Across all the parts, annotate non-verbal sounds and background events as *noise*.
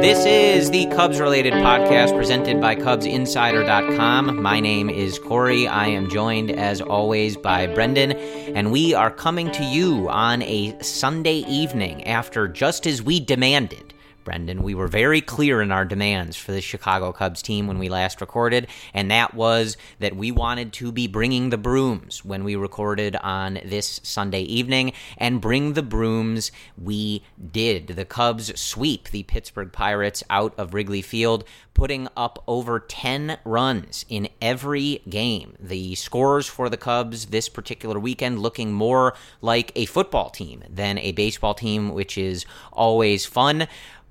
This is the Cubs related podcast presented by CubsInsider.com. My name is Corey. I am joined, as always, by Brendan, and we are coming to you on a Sunday evening after just as we demanded Brendan. We were very clear in our demands for the Chicago Cubs team when we last recorded, and that was that we wanted to be bringing the brooms when we recorded on this Sunday evening, and bring the brooms we did. The Cubs sweep the Pittsburgh Pirates out of Wrigley Field, putting up over 10 runs in every game. The scores for the Cubs this particular weekend looking more like a football team than a baseball team, which is always fun.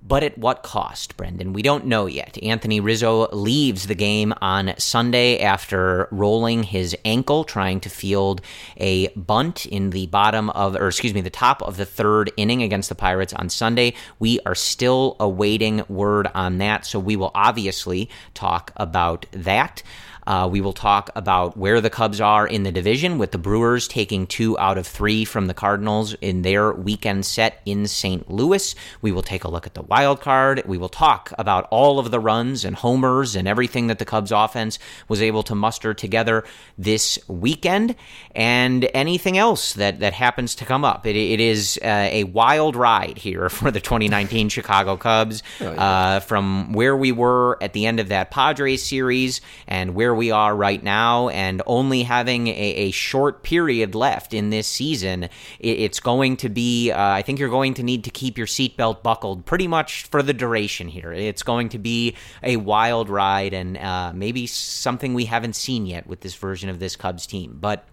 But at what cost, Brendan? We don't know yet. Anthony Rizzo leaves the game on Sunday after rolling his ankle trying to field a bunt in the bottom of, or excuse me, the top of the third inning against the Pirates on Sunday. We are still awaiting word on that, so we will obviously talk about that. Uh, we will talk about where the Cubs are in the division, with the Brewers taking two out of three from the Cardinals in their weekend set in St. Louis. We will take a look at the wild card. We will talk about all of the runs and homers and everything that the Cubs offense was able to muster together this weekend, and anything else that, that happens to come up. it, it is uh, a wild ride here *laughs* for the 2019 Chicago Cubs oh, uh, from where we were at the end of that Padres series and where we are right now and only having a, a short period left in this season, it, it's going to be, uh, I think you're going to need to keep your seatbelt buckled pretty much for the duration here. It's going to be a wild ride and uh, maybe something we haven't seen yet with this version of this Cubs team. But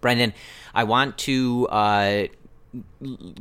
Brendan, I want to uh,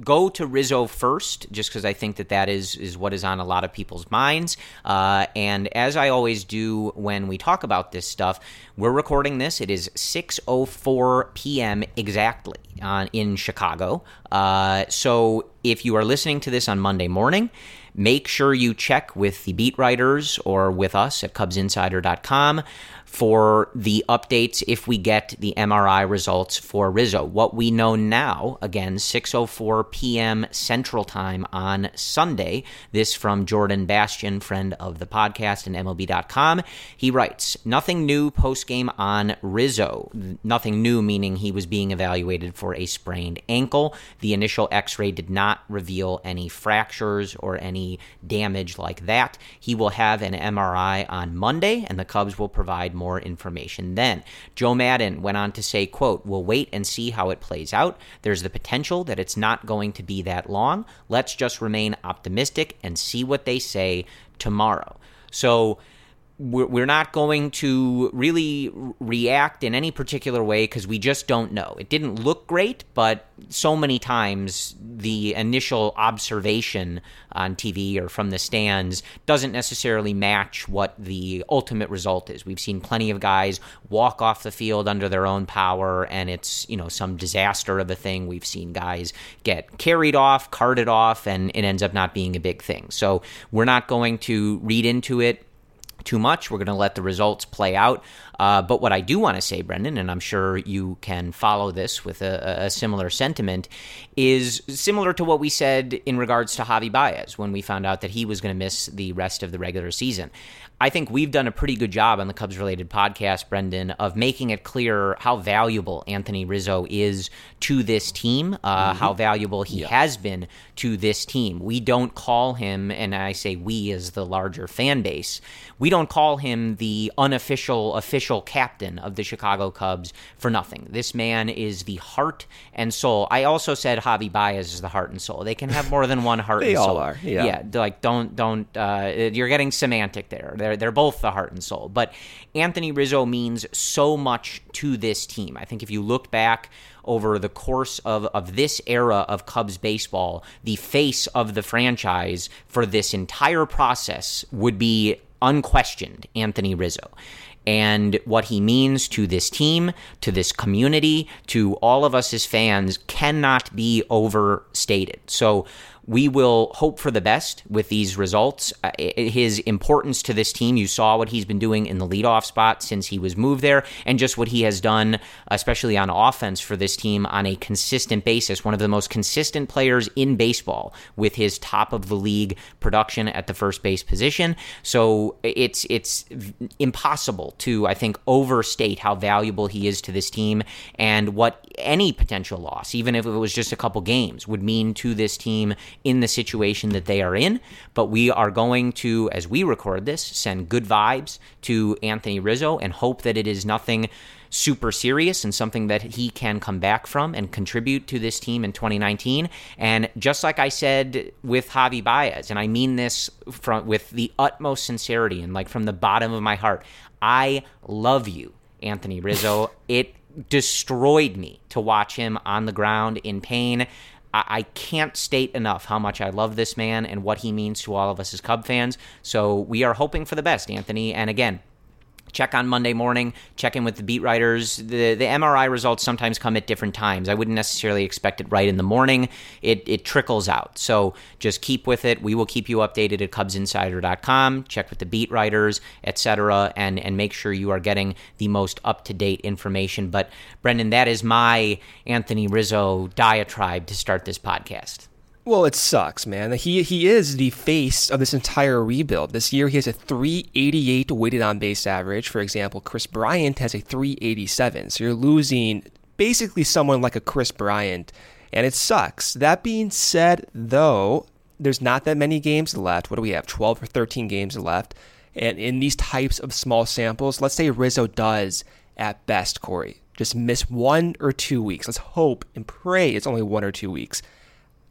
go to Rizzo first, just because I think that that is is what is on a lot of people's minds. Uh, and as I always do when we talk about this stuff, we're recording this. It is 6:04 p.m. exactly on in Chicago. Uh, so if you are listening to this on Monday morning. Make sure you check with the beat writers or with us at CubsInsider.com for the updates if we get the MRI results for Rizzo. What we know now, again, 6:04 p.m. Central Time on Sunday. This from Jordan Bastian, friend of the podcast and MLB.com. He writes, "Nothing new post game on Rizzo. Nothing new meaning he was being evaluated for a sprained ankle. The initial X-ray did not reveal any fractures or any damage like that. He will have an MRI on Monday, and the Cubs will provide more information then. Joe Maddon went on to say, quote, We'll wait and see how it plays out. There's the potential that it's not going to be that long. Let's just remain optimistic and see what they say tomorrow. So we're not going to really react in any particular way because we just don't know. It didn't look great, but so many times the initial observation on TV or from the stands doesn't necessarily match what the ultimate result is. We've seen plenty of guys walk off the field under their own power and it's, you know, some disaster of a thing. We've seen guys get carried off, carted off, and it ends up not being a big thing. So we're not going to read into it too much. We're going to let the results play out. Uh, but what I do want to say, Brendan, and I'm sure you can follow this with a, a, similar sentiment, is similar to what we said in regards to Javi Baez when we found out that he was going to miss the rest of the regular season. I think we've done a pretty good job on the Cubs related podcast, Brendan, of making it clear how valuable Anthony Rizzo is to this team, uh, mm-hmm. how valuable he yeah. has been to this team. We don't call him, and I say we as the larger fan base, we don't call him the unofficial official captain of the Chicago Cubs for nothing. This man is the heart and soul. I also said Javi Baez is the heart and soul. They can have more than one heart *laughs* they and soul. all are. Yeah. yeah. Like don't don't uh, you're getting semantic there. They're they're both the heart and soul. But Anthony Rizzo means so much to this team. I think if you look back over the course of, of this era of Cubs baseball, the face of the franchise for this entire process would be unquestioned Anthony Rizzo. And what he means to this team, to this community, to all of us as fans cannot be overstated. So we will hope for the best with these results. Uh, his importance to this team, you saw what he's been doing in the leadoff spot since he was moved there, and just what he has done, especially on offense for this team on a consistent basis. One of the most consistent players in baseball with his top of the league production at the first base position. So it's it's impossible to I think overstate how valuable he is to this team and what any potential loss, even if it was just a couple games, would mean to this team in the situation that they are in. But we are going to, as we record this, send good vibes to Anthony Rizzo and hope that it is nothing super serious and something that he can come back from and contribute to this team in 2019. And just like I said with Javi Baez, and I mean this from with the utmost sincerity and like from the bottom of my heart, I love you, Anthony Rizzo. *laughs* it destroyed me to watch him on the ground in pain. I can't state enough how much I love this man and what he means to all of us as Cub fans. So we are hoping for the best, Anthony. And again, check on Monday morning, check in with the beat writers. The the MRI results sometimes come at different times. I wouldn't necessarily expect it right in the morning. It it trickles out. So just keep with it. We will keep you updated at cubsinsider.com. Check with the beat writers, etc. and and make sure you are getting the most up-to-date information. But Brendan, that is my Anthony Rizzo diatribe to start this podcast. Well, it sucks, man. He he is the face of this entire rebuild. This year he has a 388 weighted on base average. For example, Kris Bryant has a 387. So you're losing basically someone like a Kris Bryant, and it sucks. That being said, though, there's not that many games left. What do we have? 12 or 13 games left. And in these types of small samples, let's say Rizzo does at best, Corey, just miss one or two weeks. Let's hope and pray it's only one or two weeks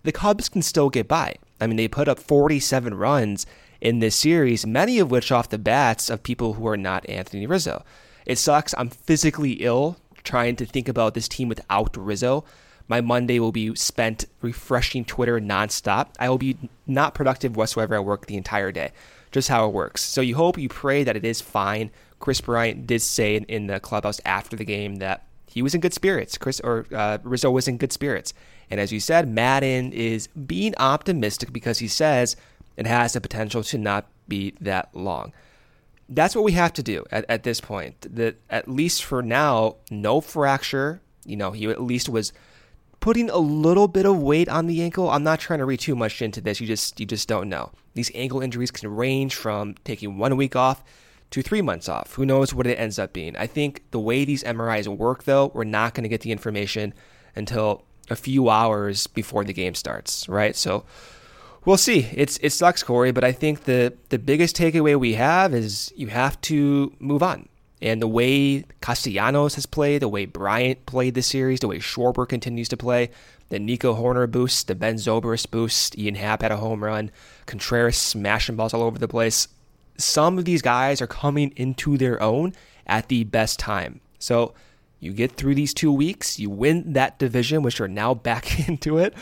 the Cubs can still get by. I mean, they put up 47 runs in this series, many of which off the bats of people who are not Anthony Rizzo. It sucks. I'm physically ill trying to think about this team without Rizzo. My Monday will be spent refreshing Twitter nonstop. I will be not productive whatsoever at work the entire day. Just how it works. So you hope, you pray that it is fine. Kris Bryant did say in, the clubhouse after the game that he was in good spirits. Chris or uh, Rizzo was in good spirits. And as you said, Maddon is being optimistic because he says it has the potential to not be that long. That's what we have to do at, at this point. That at least for now, no fracture. You know, he at least was putting a little bit of weight on the ankle. I'm not trying to read too much into this. You just you just don't know. These ankle injuries can range from taking one week off to three months off. Who knows what it ends up being? I think the way these MRIs work, though, we're not going to get the information until a few hours before the game starts, right? So we'll see. It's it sucks, Corey, but I think the the biggest takeaway we have is you have to move on. And the way Castellanos has played, the way Bryant played the series, the way Schwarber continues to play, the Nico Hoerner boost, the Ben Zobrist boost, Ian Happ had a home run, Contreras smashing balls all over the place. Some of these guys are coming into their own at the best time. So you get through these two weeks, you win that division, which are now back *laughs* into it,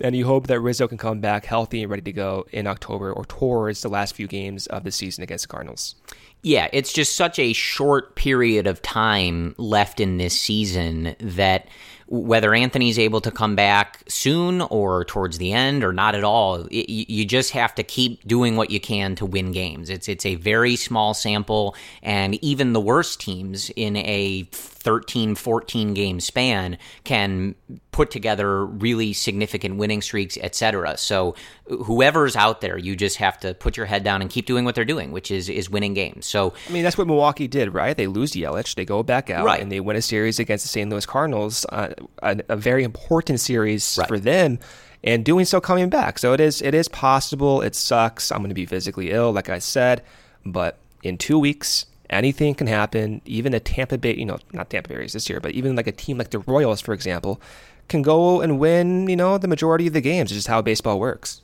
and you hope that Rizzo can come back healthy and ready to go in October or towards the last few games of the season against the Cardinals. Yeah, it's just such a short period of time left in this season that whether Anthony's able to come back soon or towards the end or not at all, it, you just have to keep doing what you can to win games. It's it's a very small sample, and even the worst teams in a 13, 14 game span can put together really significant winning streaks, etc. So whoever's out there, you just have to put your head down and keep doing what they're doing, which is is winning games. So I mean, that's what Milwaukee did, right? They lose Yelich, they go back out, right. and they win a series against the St. Louis Cardinals, uh, a, a, very important series right. for them. And doing so, coming back. So it is. It is possible. It sucks. I'm going to be physically ill, like I said, but in two weeks, anything can happen. Even a Tampa Bay, you know, not Tampa Bay this year, but even like a team like the Royals, for example, can go and win, you know, the majority of the games. It's just how baseball works.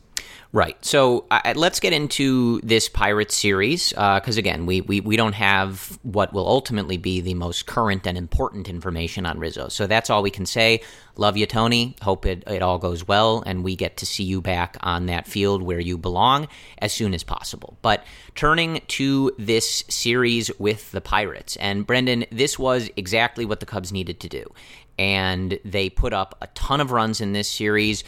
Right. So uh, let's get into this Pirates series because, uh, again, we, we, we don't have what will ultimately be the most current and important information on Rizzo. So that's all we can say. Love you, Tony. Hope it, it all goes well and we get to see you back on that field where you belong as soon as possible. But turning to this series with the Pirates, and Brendan, this was exactly what the Cubs needed to do. And they put up a ton of runs in this series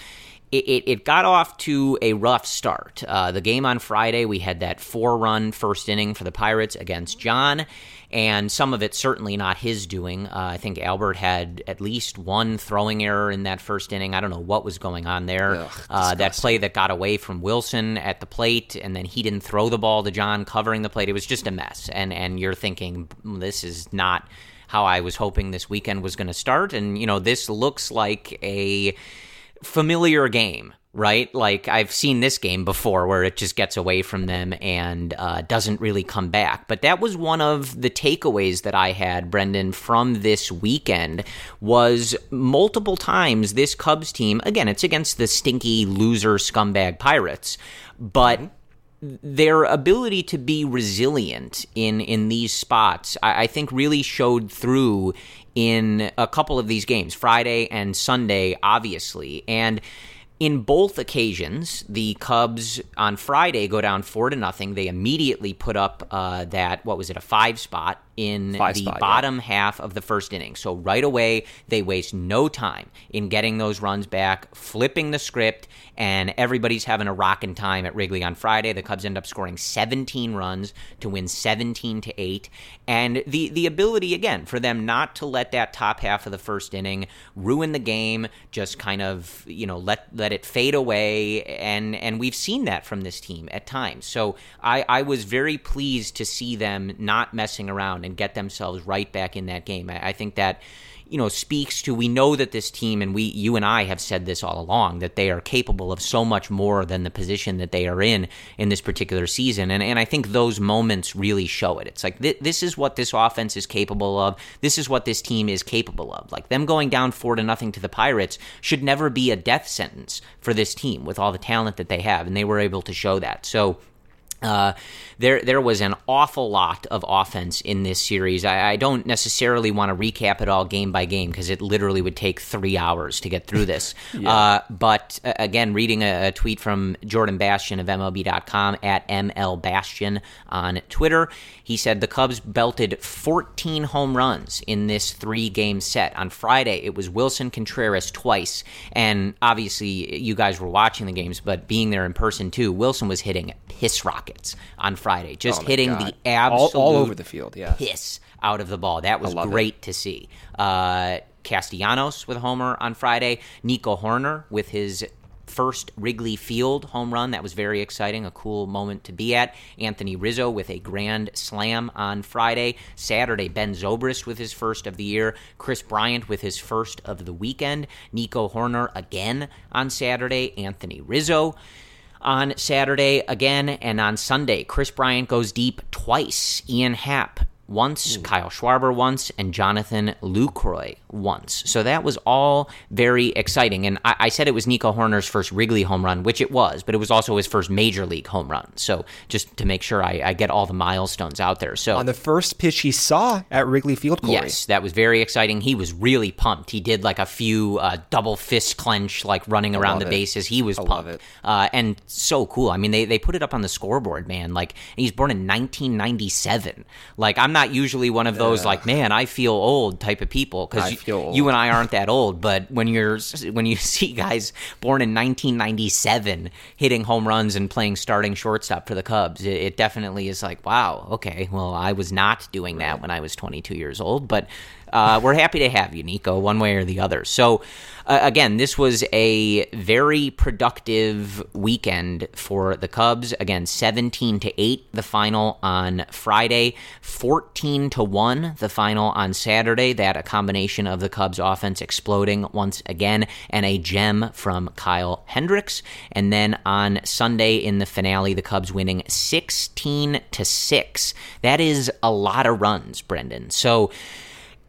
it, it, it, got off to a rough start. Uh, the game on Friday, we had that four run first inning for the Pirates against Jon, and some of it certainly not his doing. Uh, I think Albert had at least one throwing error in that first inning. I don't know what was going on there. Ugh, uh, that play that got away from Willson at the plate, and then he didn't throw the ball to Jon covering the plate. It was just a mess. And, and you're thinking, this is not how I was hoping this weekend was going to start. And, you know, this looks like a familiar game, right? Like I've seen this game before where it just gets away from them and uh, doesn't really come back. But that was one of the takeaways that I had, Brendan, from this weekend was multiple times this Cubs team, again, it's against the stinky loser scumbag Pirates, but their ability to be resilient in in these spots, I, I, think, really showed through in a couple of these games, Friday and Sunday, obviously. And in both occasions, the Cubs on Friday go down four to nothing. They immediately put up uh, that what was it a five spot in Five the spot, bottom yeah. half of the first inning. So right away, they waste no time in getting those runs back, flipping the script, and everybody's having a rocking time at Wrigley on Friday. The Cubs end up scoring 17 runs to win 17 to 8. And the the ability again for them not to let that top half of the first inning ruin the game, just kind of, you know, let let it fade away and and we've seen that from this team at times. So I I was very pleased to see them not messing around and get themselves right back in that game. I, I think that you know speaks to we know that this team and we you and I have said this all along that they are capable of so much more than the position that they are in in this particular season. And and I think those moments really show it. It's like th- this is what this offense is capable of. This is what this team is capable of. Like them going down 4 to nothing to the Pirates should never be a death sentence for this team with all the talent that they have and they were able to show that. So uh, there, there was an awful lot of offense in this series. I, I don't necessarily want to recap it all game by game because it literally would take three hours to get through this. *laughs* yeah. uh, but uh, again, reading a, a, tweet from Jordan Bastian of MLB.com at ML Bastian on Twitter, he said the Cubs belted 14 home runs in this three game set. On Friday, it was Willson Contreras twice. And obviously, you guys were watching the games, but being there in person too, Willson was hitting piss rockets on Friday, just oh hitting God. the absolute all, all, over the field, yeah. piss out of the ball. That was great it. to see. Uh, Castellanos with homer on Friday. Nico Hoerner with his first Wrigley Field home run. That was very exciting, a cool moment to be at. Anthony Rizzo with a grand slam on Friday. Saturday, Ben Zobrist with his first of the year. Kris Bryant with his first of the weekend. Nico Hoerner again on Saturday. Anthony Rizzo on Saturday again, and on Sunday, Kris Bryant goes deep twice. Ian Happ once, Ooh. Kyle Schwarber once, and Jonathan Lucroy once. So that was all very exciting. And I, I, said it was Nico Hoerner's first Wrigley home run, which it was, but it was also his first major league home run. So just to make sure I, I get all the milestones out there. So on the first pitch he saw at Wrigley Field, Corey. yes, that was very exciting. He was really pumped. He did like a few uh, double fist clench, like running around the it. bases. He was I pumped, uh, and so cool. I mean, they they put it up on the scoreboard, man. Like he's born in 1997. Like I'm not usually one of those like, man, I feel old type of people because you and I aren't that old, but when you're when you *laughs* see guys born in 1997 hitting home runs and playing starting shortstop for the Cubs, it, it definitely is like, wow, okay, well, I was not doing that when I was 22 years old, but Uh, we're happy to have you, Nico, one way or the other. So, uh, again, this was a very productive weekend for the Cubs. Again, 17 to 8 the final on Friday, 14 to 1 the final on Saturday. That a combination of the Cubs offense exploding once again and a gem from Kyle Hendricks. And then on Sunday in the finale, the Cubs winning 16 to 6. That is a lot of runs, Brendan. So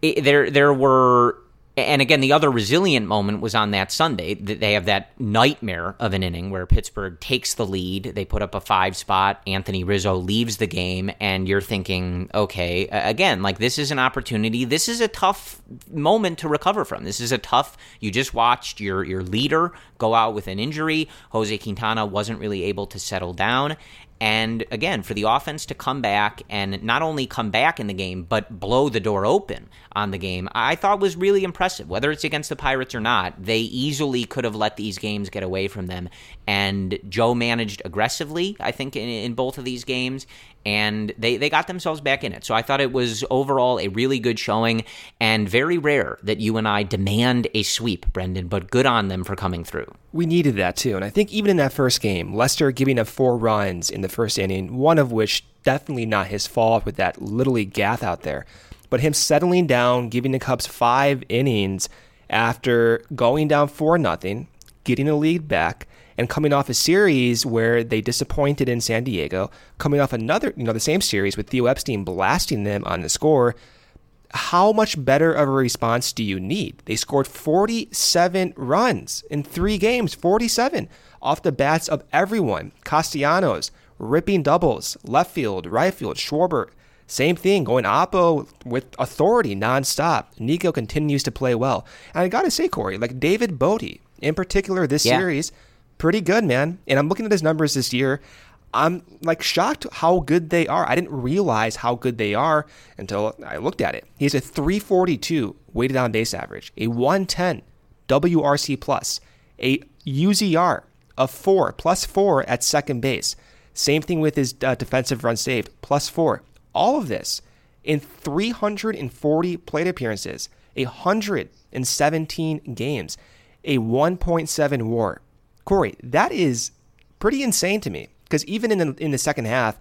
it, there there were and again, the other resilient moment was on that Sunday. They have that nightmare of an inning where Pittsburgh takes the lead. They put up a five spot. Anthony Rizzo leaves the game, and you're thinking, okay, again, like this is an opportunity. This is a tough moment to recover from. This is a tough. You just watched your your leader go out with an injury. Jose Quintana wasn't really able to settle down, and again, for the offense to come back and not only come back in the game, but blow the door open on the game, I thought was really impressive. Whether it's against the Pirates or not, they easily could have let these games get away from them. And Joe managed aggressively, I think, in, in both of these games and they, they got themselves back in it. So I thought it was overall a really good showing and very rare that you and I demand a sweep, Brendan, but good on them for coming through. We needed that too. And I think even in that first game, Lester giving up four runs in the first inning, one of which definitely not his fault with that little league gaff out there, but him settling down, giving the Cubs five innings after going down 4 nothing, getting the lead back and coming off a series where they disappointed in San Diego, coming off another, you know, the same series with Theo Epstein blasting them on the score, how much better of a response do you need? They scored 47 runs in three games, 47 off the bats of everyone. Castellanos ripping doubles, left field, right field, Schwarber. Same thing, going oppo with authority nonstop. Nico continues to play well. And I got to say, Corey, like David Bote, in particular this yeah. series, pretty good, man. And I'm looking at his numbers this year. I'm like shocked how good they are. I didn't realize how good they are until I looked at it. He has a 342 weighted on base average, a 110 WRC plus, a UZR of four plus four at second base. Same thing with his uh, defensive run saved plus four. All of this in 340 plate appearances, 117 games, a 1.7 WAR. Corey, that is pretty insane to me because even in the, in the second half,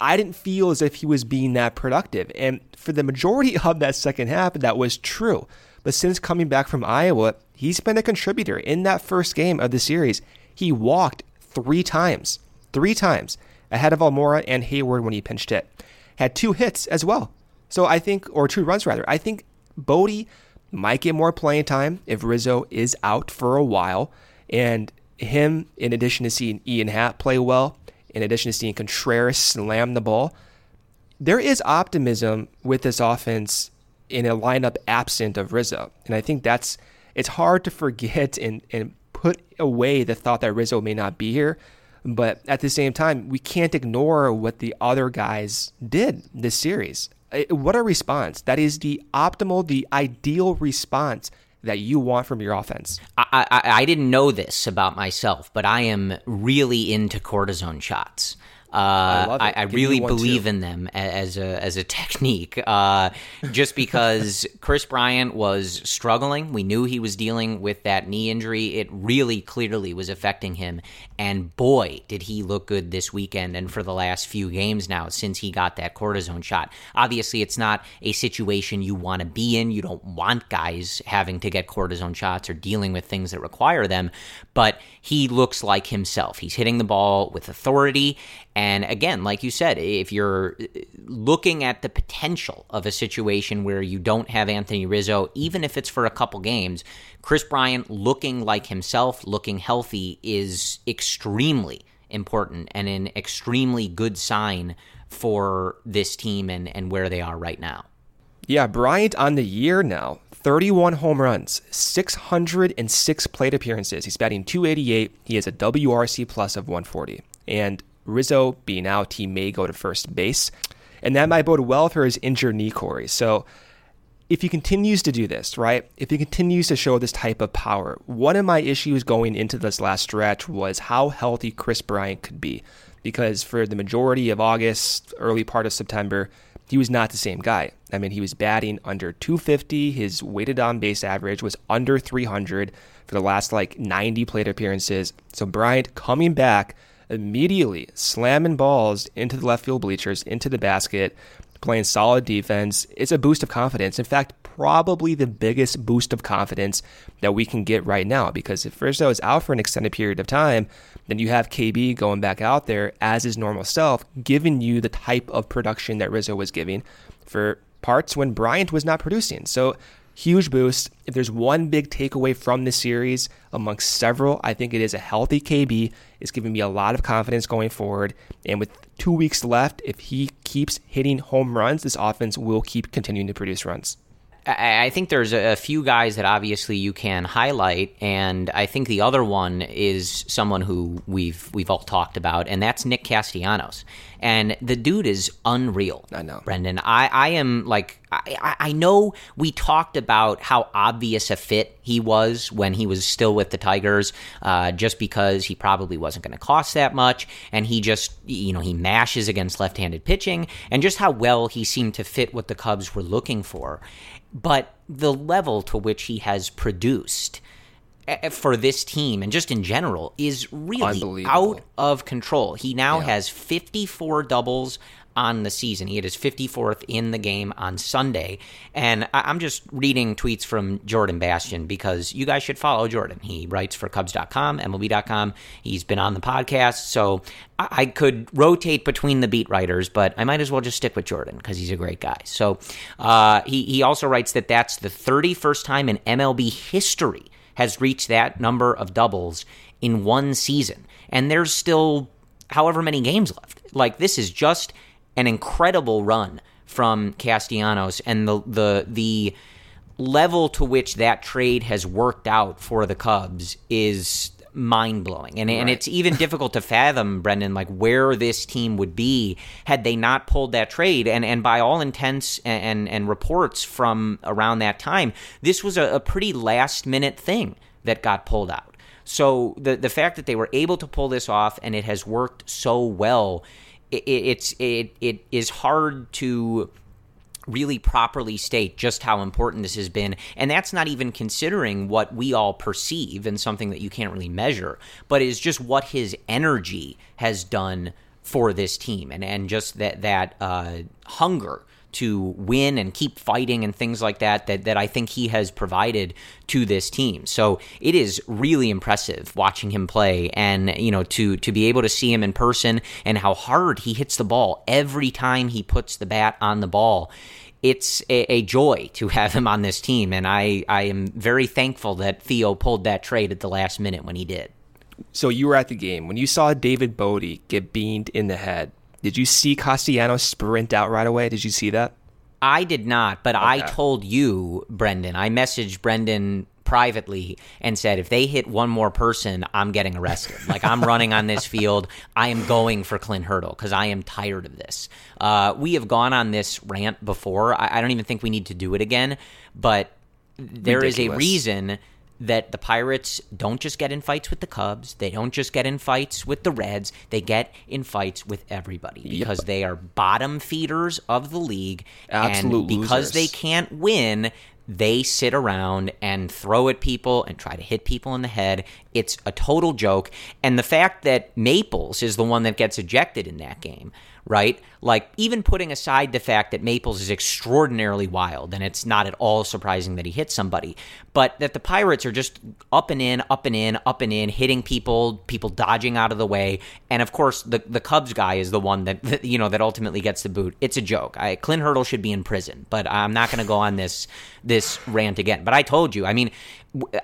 I didn't feel as if he was being that productive. And for the majority *laughs* of that second half, that was true. But since coming back from Iowa, he's been a contributor. In that first game of the series, he walked three times, three times ahead of Almora and Heyward when he pinched hit. Had two hits as well. So I think, or two runs rather. I think Bote might get more playing time if Rizzo is out for a while. And him, in addition to seeing Ian Happ play well, in addition to seeing Contreras slam the ball, there is optimism with this offense in a lineup absent of Rizzo. And I think that's it's hard to forget and, and put away the thought that Rizzo may not be here. But at the same time, we can't ignore what the other guys did this series. Eh, what a response. That is the optimal, the ideal response that you want from your offense. I, I, I didn't know this about myself, but I am really into cortisone shots. Uh, I, I, I really believe too. in them as a as a technique. *laughs* Uh, just because Kris Bryant was struggling, we knew he was dealing with that knee injury. It really clearly was affecting him, and boy, did he look good this weekend and for the last few games now since he got that cortisone shot. Obviously, it's not a situation you want to be in. You don't want guys having to get cortisone shots or dealing with things that require them, but he looks like himself. He's hitting the ball with authority and again, like you said, if you're uh, looking at the potential of a situation where you don't have Anthony Rizzo, even if it's for a couple games, Kris Bryant looking like himself, looking healthy is extremely important and an extremely good sign for this team and, and where they are right now. Yeah, Bryant on the year now. 31 home runs, 606 plate appearances. He's batting 288. He has a WRC plus of 140. And Rizzo being out, he may go to first base. And that might bode well for his injured knee, Corey. So if he continues to do this, right? If he continues to show this type of power, one of my issues going into this last stretch was how healthy Kris Bryant could be. Because for the majority of August, early part of September, he was not the same guy. I mean, he was batting under 250. His weighted on base average was under 300 for the last like 90 plate appearances. So Bryant coming back immediately, slamming balls into the left field bleachers, into the basket, playing solid defense. It's a boost of confidence. In fact, probably the biggest boost of confidence that we can get right now because if Rizzo is out for an extended period of time, then you have KB going back out there as his normal self, giving you the type of production that Rizzo was giving for parts when Bryant was not producing. So huge boost. If there's one big takeaway from this series amongst several, I think it is a healthy KB. It's giving me a lot of confidence going forward. And with two weeks left, if he keeps hitting home runs, this offense will keep continuing to produce runs. I think there's a few guys that obviously you can highlight, and I think the other one is someone who we've we've all talked about, and that's Nick Castellanos. And the dude is unreal. I know, Brendan. I, I am like I, I know we talked about how obvious a fit he was when he was still with the Tigers, uh, just because he probably wasn't going to cost that much, and he just you know he mashes against left-handed pitching, and just how well he seemed to fit what the Cubs were looking for but the level to which he has produced eh, eh, for this team and just in general is really out of control. He now yeah. has 54 doubles on the season. He had his 54th in the game on Sunday. And I'm just reading tweets from Jordan Bastian because you guys should follow Jordan. He writes for Cubs.com, MLB.com. He's been on the podcast. So I could rotate between the beat writers, but I might as well just stick with Jordan because he's a great guy. So uh, he, he also writes that that's the 31st time in MLB history has reached that number of doubles in one season. And there's still however many games left. Like, this is just an incredible run from Castellanos and the the the level to which that trade has worked out for the Cubs is mind blowing. And, right. and it's even difficult to fathom, Brendan, like where this team would be had they not pulled that trade. And, and by all intents and, and, and reports from around that time, this was a, a pretty last minute thing that got pulled out. So the, the fact that they were able to pull this off and it has worked so well it, it's it it is hard to really properly state just how important this has been. And that's not even considering what we all perceive and something that you can't really measure, but is just what his energy has done for this team and, and just that that uh, hunger to win and keep fighting and things like that that that I think he has provided to this team. So it is really impressive watching him play and you know to to be able to see him in person and how hard he hits the ball every time he puts the bat on the ball. It's a, a joy to *laughs* have him on this team, and I, I am very thankful that Theo pulled that trade at the last minute when he did. So you were at the game when you saw David Bote get beamed in the head did you see Castellanos sprint out right away? Did you see that? I did not, but okay. I told you, Brendan. I messaged Brendan privately and said, if they hit one more person, I'm getting arrested. like I'm running on this field. I am going for Clint Hurdle because I am tired of this. Uh, we have gone on this rant before. I, I, don't even think we need to do it again. But there Ridiculous. is a reason that the Pirates don't just get in fights with the Cubs, they don't just get in fights with the Reds, they get in fights with everybody because yep. they are bottom feeders of the league. Absolute and because losers. they can't win, they sit around and throw at people and try to hit people in the head. It's a total joke. And the fact that Maples is the one that gets ejected in that game right? Like, even putting aside the fact that Maples is extraordinarily wild, and it's not at all surprising that he hits somebody, but that the Pirates are just up and in, up and in, up and in, hitting people, people dodging out of the way. And of course, the, the Cubs guy is the one that, *laughs* that you know, that ultimately gets the boot. It's a joke. I, Clint Hurdle should be in prison, but I'm not going to go on this, this rant again. But I told you, I mean,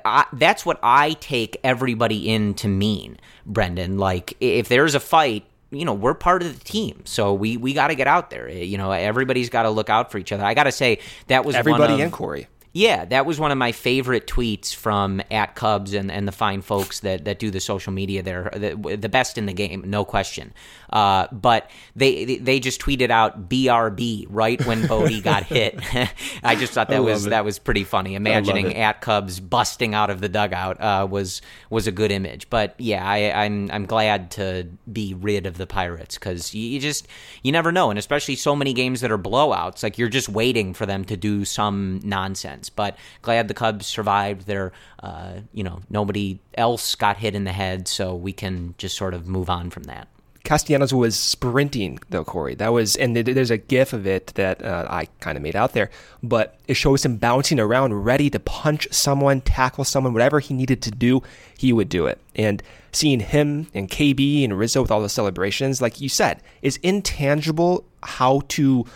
I, that's what I take everybody in to mean, Brendan. Like, if there's a fight, you know we're part of the team so we we got to get out there eh, you know everybody's got to look out for each other i got to say that was everybody of, and corey Yeah, that was one of my favorite tweets from at Cubs and, and the fine folks that, that do the social media there. The, the best in the game, no question. Uh, but they they just tweeted out BRB right when Bote got *laughs* hit. *laughs* I just thought that was it. that was pretty funny. Imagining at Cubs busting out of the dugout uh, was was a good image. But yeah, I, I'm I'm glad to be rid of the Pirates because you, you just you never know, and especially so many games that are blowouts. Like you're just waiting for them to do some nonsense. But glad the Cubs survived. Their uh, you know nobody else got hit in the head, so we can just sort of move on from that. Castellanos was sprinting though, Corey. That was, and there's a GIF of it that uh, I kind of made out there, but it shows him bouncing around, ready to punch someone, tackle someone, whatever he needed to do, he would do it. And seeing him and KB and Rizzo with all the celebrations, like you said, is intangible. How to,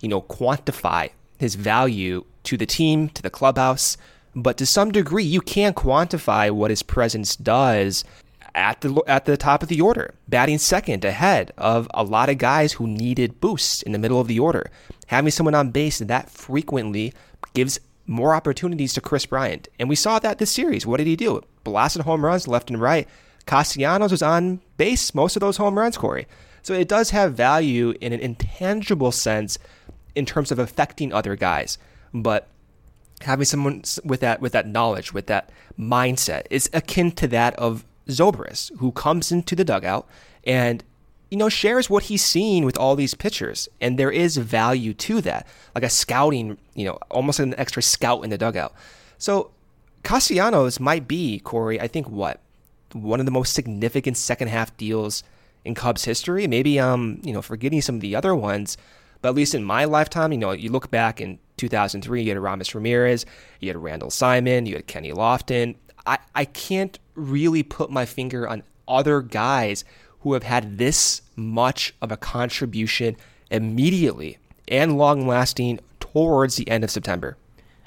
you know, quantify his value to the team, to the clubhouse. But to some degree, you can quantify what his presence does at the at the top of the order, batting second ahead of a lot of guys who needed boosts in the middle of the order. Having someone on base that frequently gives more opportunities to Kris Bryant. And we saw that this series. What did he do? Blasted home runs left and right. Castellanos was on base most of those home runs, Corey. So it does have value in an intangible sense in terms of affecting other guys. But having someone with that with that knowledge, with that mindset, is akin to that of Zobrist, who comes into the dugout and you know shares what he's seen with all these pitchers, and there is value to that, like a scouting, you know, almost an extra scout in the dugout. So Castellanos might be Corey. I think what one of the most significant second half deals in Cubs history. Maybe um you know forgetting some of the other ones, but at least in my lifetime, you know, you look back in 2003, you had Aramis Ramirez, you had Randall Simon, you had Kenny Lofton. I, I can't really put my finger on other guys who have had this much of a contribution immediately and long lasting towards the end of September.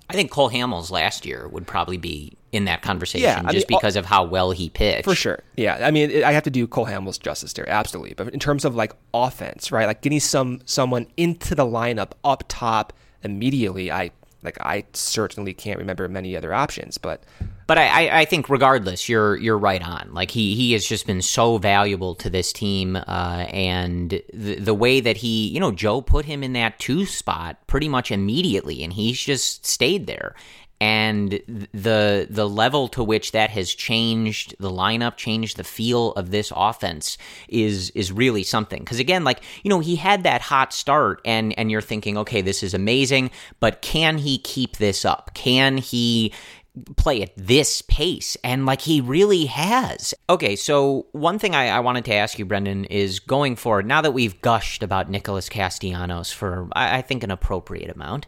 I think Cole Hamels last year would probably be in that conversation yeah, just mean, oh, because of how well he pitched. For sure. Yeah. I mean, it, I have to do Cole Hamels justice there, absolutely. But in terms of like offense, right? Like getting some someone into the lineup up top immediately, I like I certainly can't remember many other options, but but I, I think regardless, you're you're right on. Like he he has just been so valuable to this team, uh, and the the way that he, you know, Joe put him in that two spot pretty much immediately, and he's just stayed there. And the the level to which that has changed the lineup, changed the feel of this offense is is really something. Because again, like you know, he had that hot start, and and you're thinking, okay, this is amazing, but can he keep this up? Can he play at this pace and like he really has. Okay so one thing I, I, wanted to ask you brendan is going forward now that we've gushed about nicholas castellanos for I, I think an appropriate amount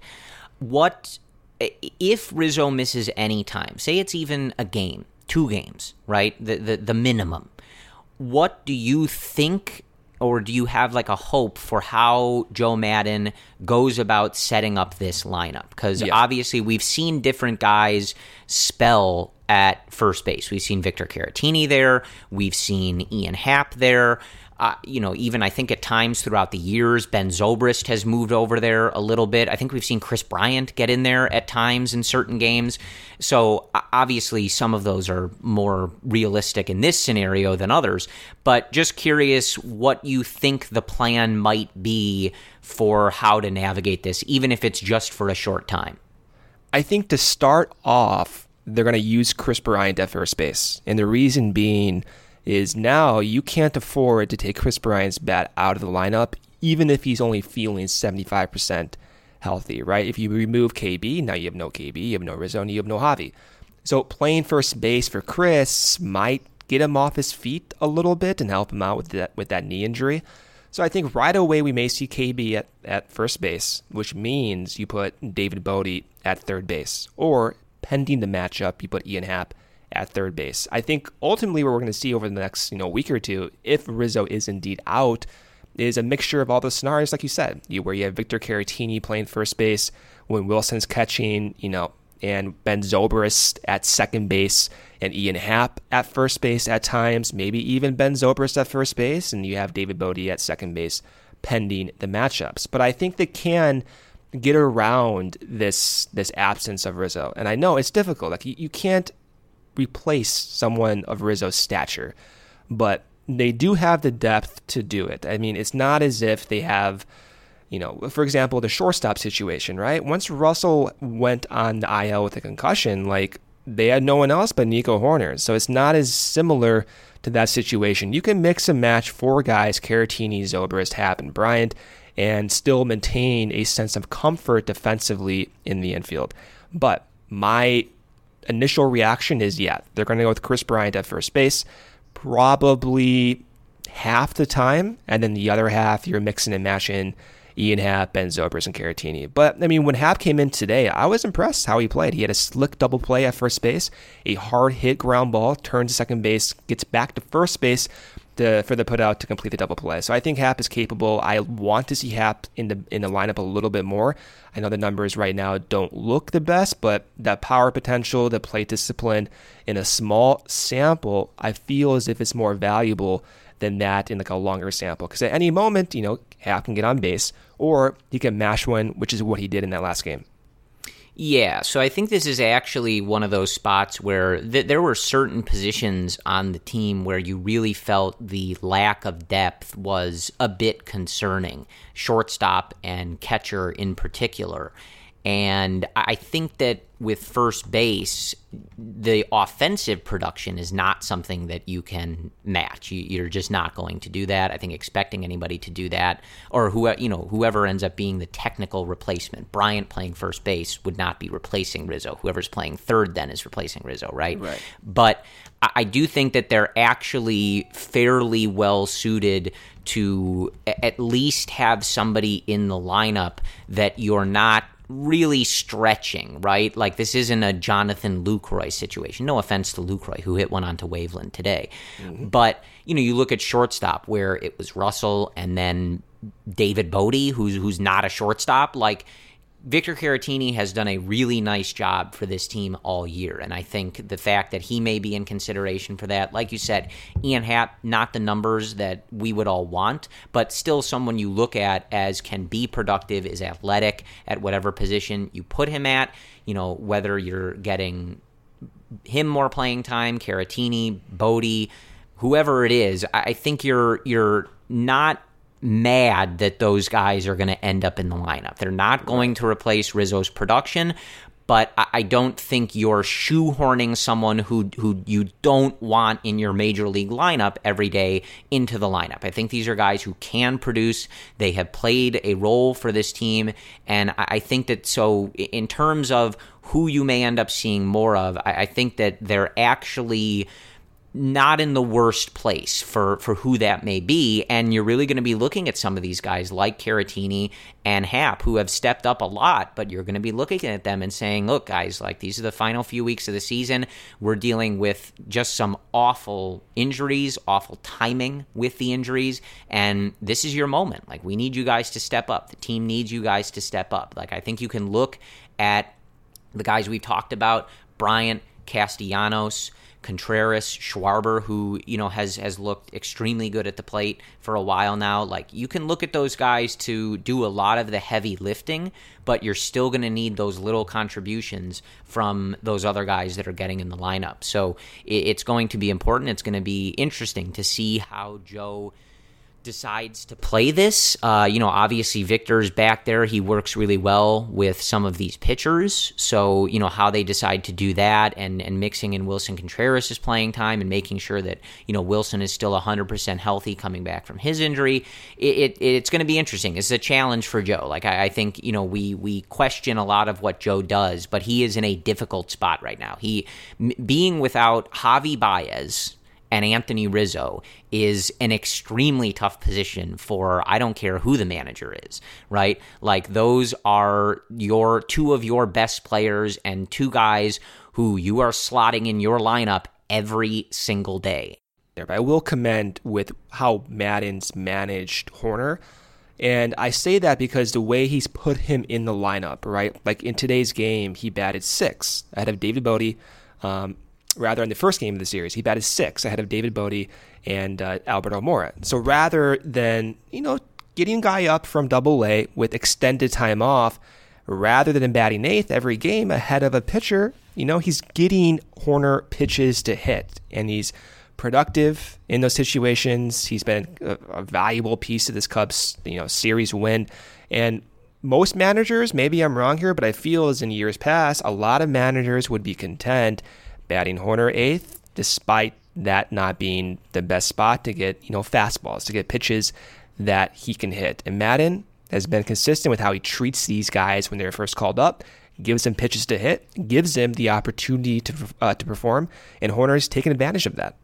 what if rizzo misses any time say it's even a game two games right the, the, the minimum what do you think or do you have like a hope for how Joe Maddon goes about setting up this lineup? Because yeah. obviously we've seen different guys spell at first base. We've seen Victor Caratini there. We've seen Ian Happ there. Uh, you know, even I think at times throughout the years, Ben Zobrist has moved over there a little bit. I think we've seen Kris Bryant get in there at times in certain games. So obviously, some of those are more realistic in this scenario than others. But just curious what you think the plan might be for how to navigate this, even if it's just for a short time. I think to start off, they're going to use Kris Bryant at first base. And the reason being, is now you can't afford to take Kris Bryant's bat out of the lineup, even if he's only feeling 75% healthy, right? If you remove KB, now you have no KB, you have no Rizzo, you have no Javi. So playing first base for Kris might get him off his feet a little bit and help him out with that with that knee injury. So I think right away we may see KB at, at first base, which means you put David Bote at third base. Or pending the matchup, you put Ian Happ at third base. I think ultimately what we're going to see over the next you know week or two, if Rizzo is indeed out, is a mixture of all the scenarios, like you said, you, where you have Victor Caratini playing first base when Willson's catching, you know, and Ben Zobrist at second base and Ian Happ at first base at times, maybe even Ben Zobrist at first base, and you have David Bote at second base pending the matchups. But I think they can get around this this absence of Rizzo. And I know it's difficult. Like you, you can't replace someone of Rizzo's stature, but they do have the depth to do it. I mean, it's not as if they have, you know, for example, the shortstop situation, right? Once Russell went on the IL with a concussion, like they had no one else but Nico Hoerner. So it's not as similar to that situation. You can mix and match four guys, Caratini, Zobrist, Happ, and Bryant, and still maintain a sense of comfort defensively in the infield. But my initial reaction is yeah, they're going to go with Kris Bryant at first base, probably half the time, and then the other half you're mixing and matching Ian Happ, Ben Zobrist, and Caratini. But I mean, when Happ came in today, I was impressed how he played. He had a slick double play at first base, a hard hit ground ball, turns to second base, gets back to first base, to, for the putout to complete the double play. So I think Happ is capable. I want to see Happ in the in the lineup a little bit more. I know the numbers right now don't look the best, but that power potential, the play discipline in a small sample, I feel as if it's more valuable than that in like a longer sample. Because at any moment, you know, Happ can get on base or he can mash one, which is what he did in that last game. Yeah, so I think this is actually one of those spots where th- there were certain positions on the team where you really felt the lack of depth was a bit concerning, shortstop and catcher in particular. And I think that with first base, the offensive production is not something that you can match. You, are just not going to do that. I think expecting anybody to do that, or who you know, whoever ends up being the technical replacement, Bryant playing first base would not be replacing Rizzo. Whoever's playing third then is replacing Rizzo, right? Right. But I do think that they're actually fairly well suited to at least have somebody in the lineup that you're not really stretching, right? Like this isn't a Jonathan Lucroy situation. No offense to Lucroy, who hit one onto Waveland today. Mm-hmm. But, you know, you look at shortstop where it was Russell and then David Bote, who's who's not a shortstop. Like Victor Caratini has done a really nice job for this team all year. And I think the fact that he may be in consideration for that, like you said, Ian Happ, not the numbers that we would all want, but still someone you look at as can be productive, is athletic at whatever position you put him at, you know, whether you're getting him more playing time, Caratini, Bote, whoever it is, I think you're you're not mad that those guys are going to end up in the lineup. They're not going to replace Rizzo's production, but I don't think you're shoehorning someone who who you don't want in your major league lineup every day into the lineup. I think these are guys who can produce. They have played a role for this team, and I think that so in terms of who you may end up seeing more of, I think that they're actually not in the worst place for for who that may be. And you're really going to be looking at some of these guys like Caratini and Happ who have stepped up a lot but you're going to be looking at them and saying look guys like these are the final few weeks of the season. We're dealing with just some awful injuries awful timing with the injuries and this is your moment. Like we need you guys to step up. The team needs you guys to step up. Like I think you can look at the guys we've talked about Bryant Castellanos Contreras, Schwarber, who you know has has looked extremely good at the plate for a while now. Like you can look at those guys to do a lot of the heavy lifting, but you're still going to need those little contributions from those other guys that are getting in the lineup. So it's going to be important. It's going to be interesting to see how Joe decides to play this. Uh, you know, obviously Victor's back there. He works really well with some of these pitchers. So, you know, how they decide to do that and, and mixing in Willson Contreras' playing time and making sure that, you know, Willson is still 100% healthy coming back from his injury. It, it it's going to be interesting. It's a challenge for Joe. Like, I, I think, you know, we, we question a lot of what Joe does, but he is in a difficult spot right now. He, being without Javi Baez, and Anthony Rizzo is an extremely tough position for I don't care who the manager is, right? Like those are your two of your best players and two guys who you are slotting in your lineup every single day. I will commend with how Maddon's managed Hoerner. And I say that because the way he's put him in the lineup, right? Like in today's game, he batted six ahead of David Bote. Um, rather in the first game of the series, he batted six ahead of David Bote and uh, Albert Almora. So rather than, you know, getting a guy up from double A with extended time off, rather than batting eighth every game ahead of a pitcher, you know, he's getting Hoerner pitches to hit and he's productive in those situations. He's been a, a valuable piece of this Cubs, you know, series win. And most managers, maybe I'm wrong here, but I feel as in years past, a lot of managers would be content batting Hoerner eighth, despite that not being the best spot to get, you know, fastballs, to get pitches that he can hit. And Maddon has been consistent with how he treats these guys when they're first called up, gives them pitches to hit, gives them the opportunity to uh, to perform, and Hoerner's taken advantage of that.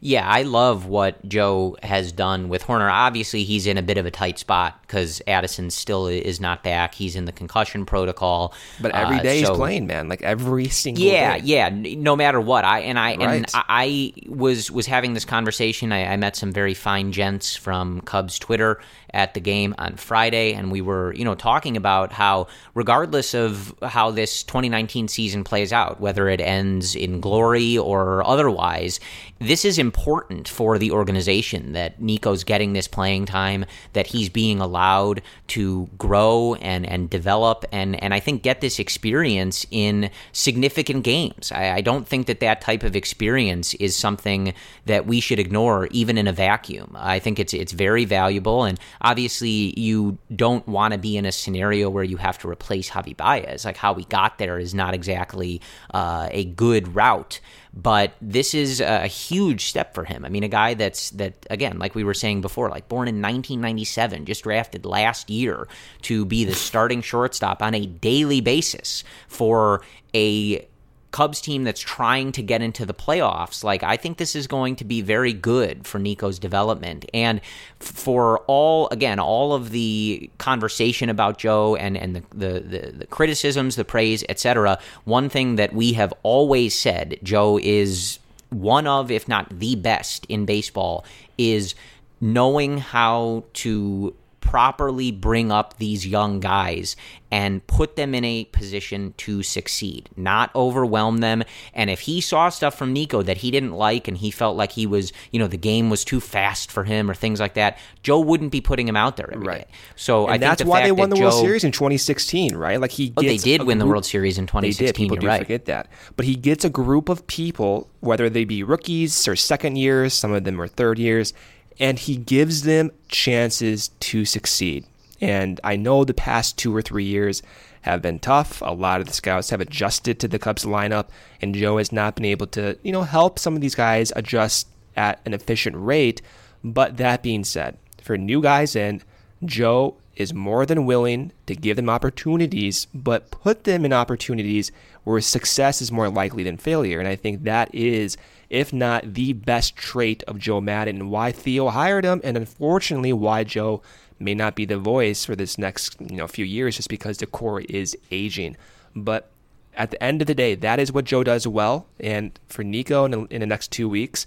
Yeah, I love what Joe has done with Hoerner. Obviously, he's in a bit of a tight spot because Addison still is not back. He's in the concussion protocol. But every day uh, so, he's playing, man. Like every single day. yeah, day. yeah. No matter what, I and I right. and I was was having this conversation. I, I met some very fine gents from Cubs Twitter at the game on Friday, and we were, you know, talking about how, regardless of how this 2019 season plays out, whether it ends in glory or otherwise, this is important for the organization that Nico's getting this playing time, that he's being allowed to grow and and develop, and and I think get this experience in significant games. I, I don't think that that type of experience is something that we should ignore, even in a vacuum. I think it's it's very valuable, and obviously you don't want to be in a scenario where you have to replace Javi Baez. Like how we got there is not exactly uh, a good route, but this is a huge step for him. I mean, a guy that's that again, like we were saying before, like born in 1997, just drafted last year to be the starting shortstop on a daily basis for a Cubs team that's trying to get into the playoffs, like I think this is going to be very good for Nico's development and for all again all of the conversation about Joe and and the the, the, the criticisms, the praise, etc. One thing that we have always said, Joe is one of, if not the best in baseball, is knowing how to properly bring up these young guys and put them in a position to succeed, not overwhelm them. And if he saw stuff from Nico that he didn't like and he felt like he was, you know, the game was too fast for him or things like that, Joe wouldn't be putting him out there every right. day. So and I that's the why they won the Joe, World Series in 2016, right? Like he, oh, they did win group, the World Series in 2016. They did. People do right. forget that, but he gets a group of people, whether they be rookies or second years, some of them are third years and he gives them chances to succeed. And I know the past two or three years have been tough. A lot of the scouts have adjusted to the Cubs lineup, and Joe has not been able to, you know, help some of these guys adjust at an efficient rate. But that being said, for new guys in, Joe is more than willing to give them opportunities, but put them in opportunities where success is more likely than failure. And I think that is if not the best trait of Joe Maddon and why Theo hired him, and unfortunately why Joe may not be the voice for this next you know few years just because the core is aging. But at the end of the day, that is what Joe does well. And for Nico in, in the next two weeks,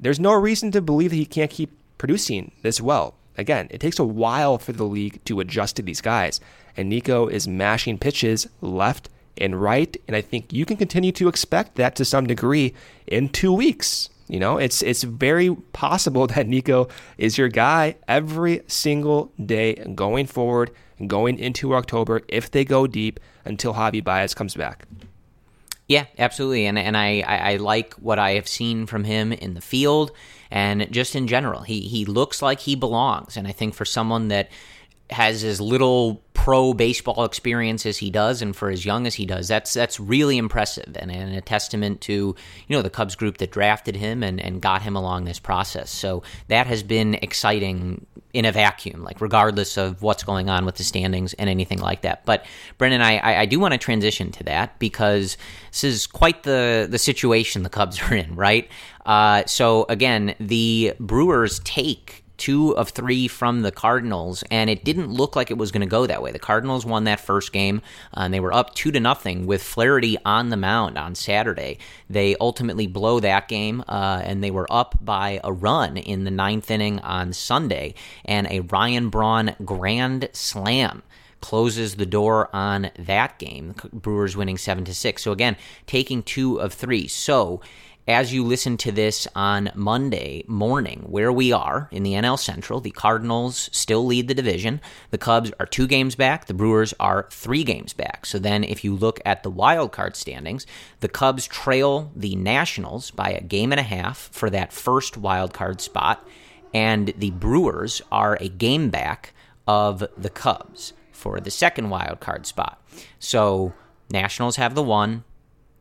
there's no reason to believe that he can't keep producing this well. Again, it takes a while for the league to adjust to these guys. And Nico is mashing pitches left and right. And I think you can continue to expect that to some degree in two weeks. You know, it's it's very possible *laughs* that Nico is your guy every single day going forward going into October if they go deep until Javi Baez comes back. Yeah, absolutely, and and I, I, I like what I have seen from him in the field and just in general. He he looks like he belongs, and I think for someone that has as little pro baseball experience as he does and for as young as he does. That's that's really impressive and, and, a testament to you know the Cubs group that drafted him and, and got him along this process. So that has been exciting in a vacuum like regardless of what's going on with the standings and anything like that. But Brendan I, I, do want to transition to that because this is quite the the situation the Cubs are in right? Uh, so again the Brewers take two of three from the Cardinals, and it didn't look like it was going to go that way. The Cardinals won that first game, uh, and they were up two to nothing with Flaherty on the mound on Saturday. They ultimately blow that game, uh, and they were up by a run in the ninth inning on Sunday, and a Ryan Braun grand slam closes the door on that game. Brewers winning seven to six. So again, taking two of three. So as you listen to this on Monday morning, where we are in the NL Central, the Cardinals still lead the division. The Cubs are two games back. The Brewers are three games back. So then, if you look at the wild card standings, the Cubs trail the Nationals by a game and a half for that first wild card spot, and the Brewers are a game back of the Cubs for the second wild card spot. So Nationals have the one,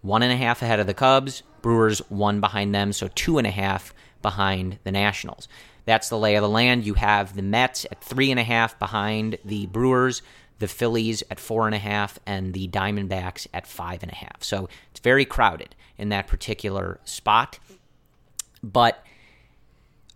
one and a half ahead of the Cubs. Brewers one behind them, so two and a half behind the Nationals. That's the lay of the land. You have the Mets at three and a half behind the Brewers, the Phillies at four and a half, and the Diamondbacks at five and a half. So it's very crowded in that particular spot. But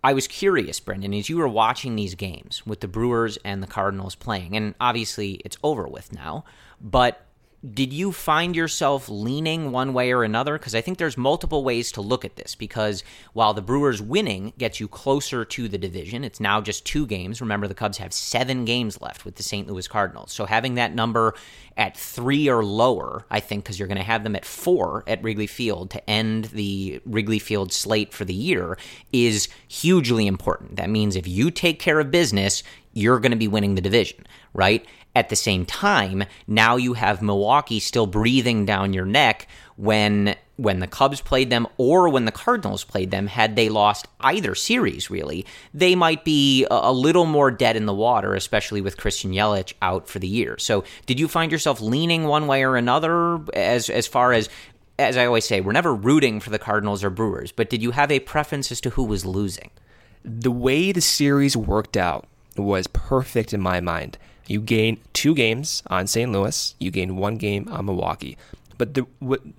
I was curious, Brendan, as you were watching these games with the Brewers and the Cardinals playing, and obviously it's over with now, but did you find yourself leaning one way or another? Because I think there's multiple ways to look at this. Because while the Brewers winning gets you closer to the division, it's now just two games. Remember, the Cubs have seven games left with the St. Louis Cardinals. So having that number at three or lower, I think, because you're going to have them at four at Wrigley Field to end the Wrigley Field slate for the year, is hugely important. That means if you take care of business, you're going to be winning the division, right? At the same time, now you have Milwaukee still breathing down your neck when when the Cubs played them or when the Cardinals played them, had they lost either series, really, they might be a, little more dead in the water, especially with Christian Yelich out for the year. So, did you find yourself leaning one way or another as as far as as I always say, we're never rooting for the Cardinals or Brewers, but did you have a preference as to who was losing? The way the series worked out was perfect in my mind. You gain two games on St. Louis. You gain one game on Milwaukee. But the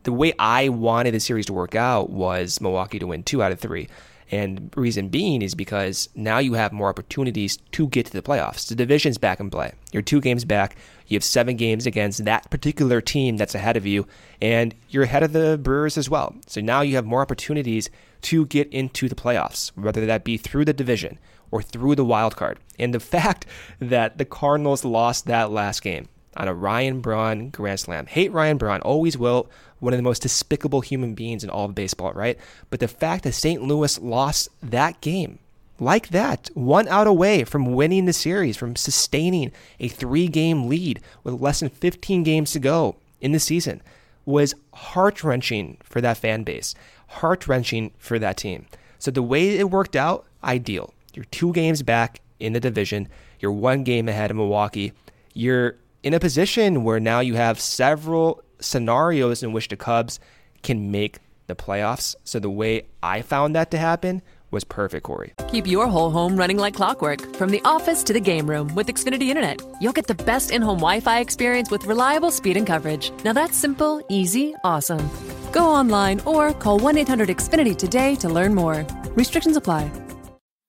the way I wanted the series to work out was Milwaukee to win two out of three. And reason being is because now you have more opportunities to get to the playoffs. The division's back in play. You're two games back. You have seven games against that particular team that's ahead of you, and you're ahead of the Brewers as well. So now you have more opportunities to get into the playoffs, whether that be through the division or through the wild card. And the *laughs* fact that the Cardinals lost that last game on a Ryan Braun grand slam. Hate Ryan Braun, always will. One of the most despicable human beings in all of baseball, right? But the fact that St. Louis lost that game like that, one out away from winning the series, from sustaining a three game lead with less than 15 games to go in the season, was heart wrenching for that fan base, heart wrenching for that team. So the way it worked out, ideal. You're two games back in the division. You're one game ahead of Milwaukee. You're in a position where now you have several scenarios in which the Cubs can make the playoffs. So the way I found that to happen was perfect, Corey. Keep your whole home running like clockwork from the office to the game room with Xfinity Internet. You'll get the best in home Wi Fi experience with reliable speed and coverage. Now that's simple, easy, awesome. Go online or call 1 800 Xfinity today to learn more. Restrictions apply.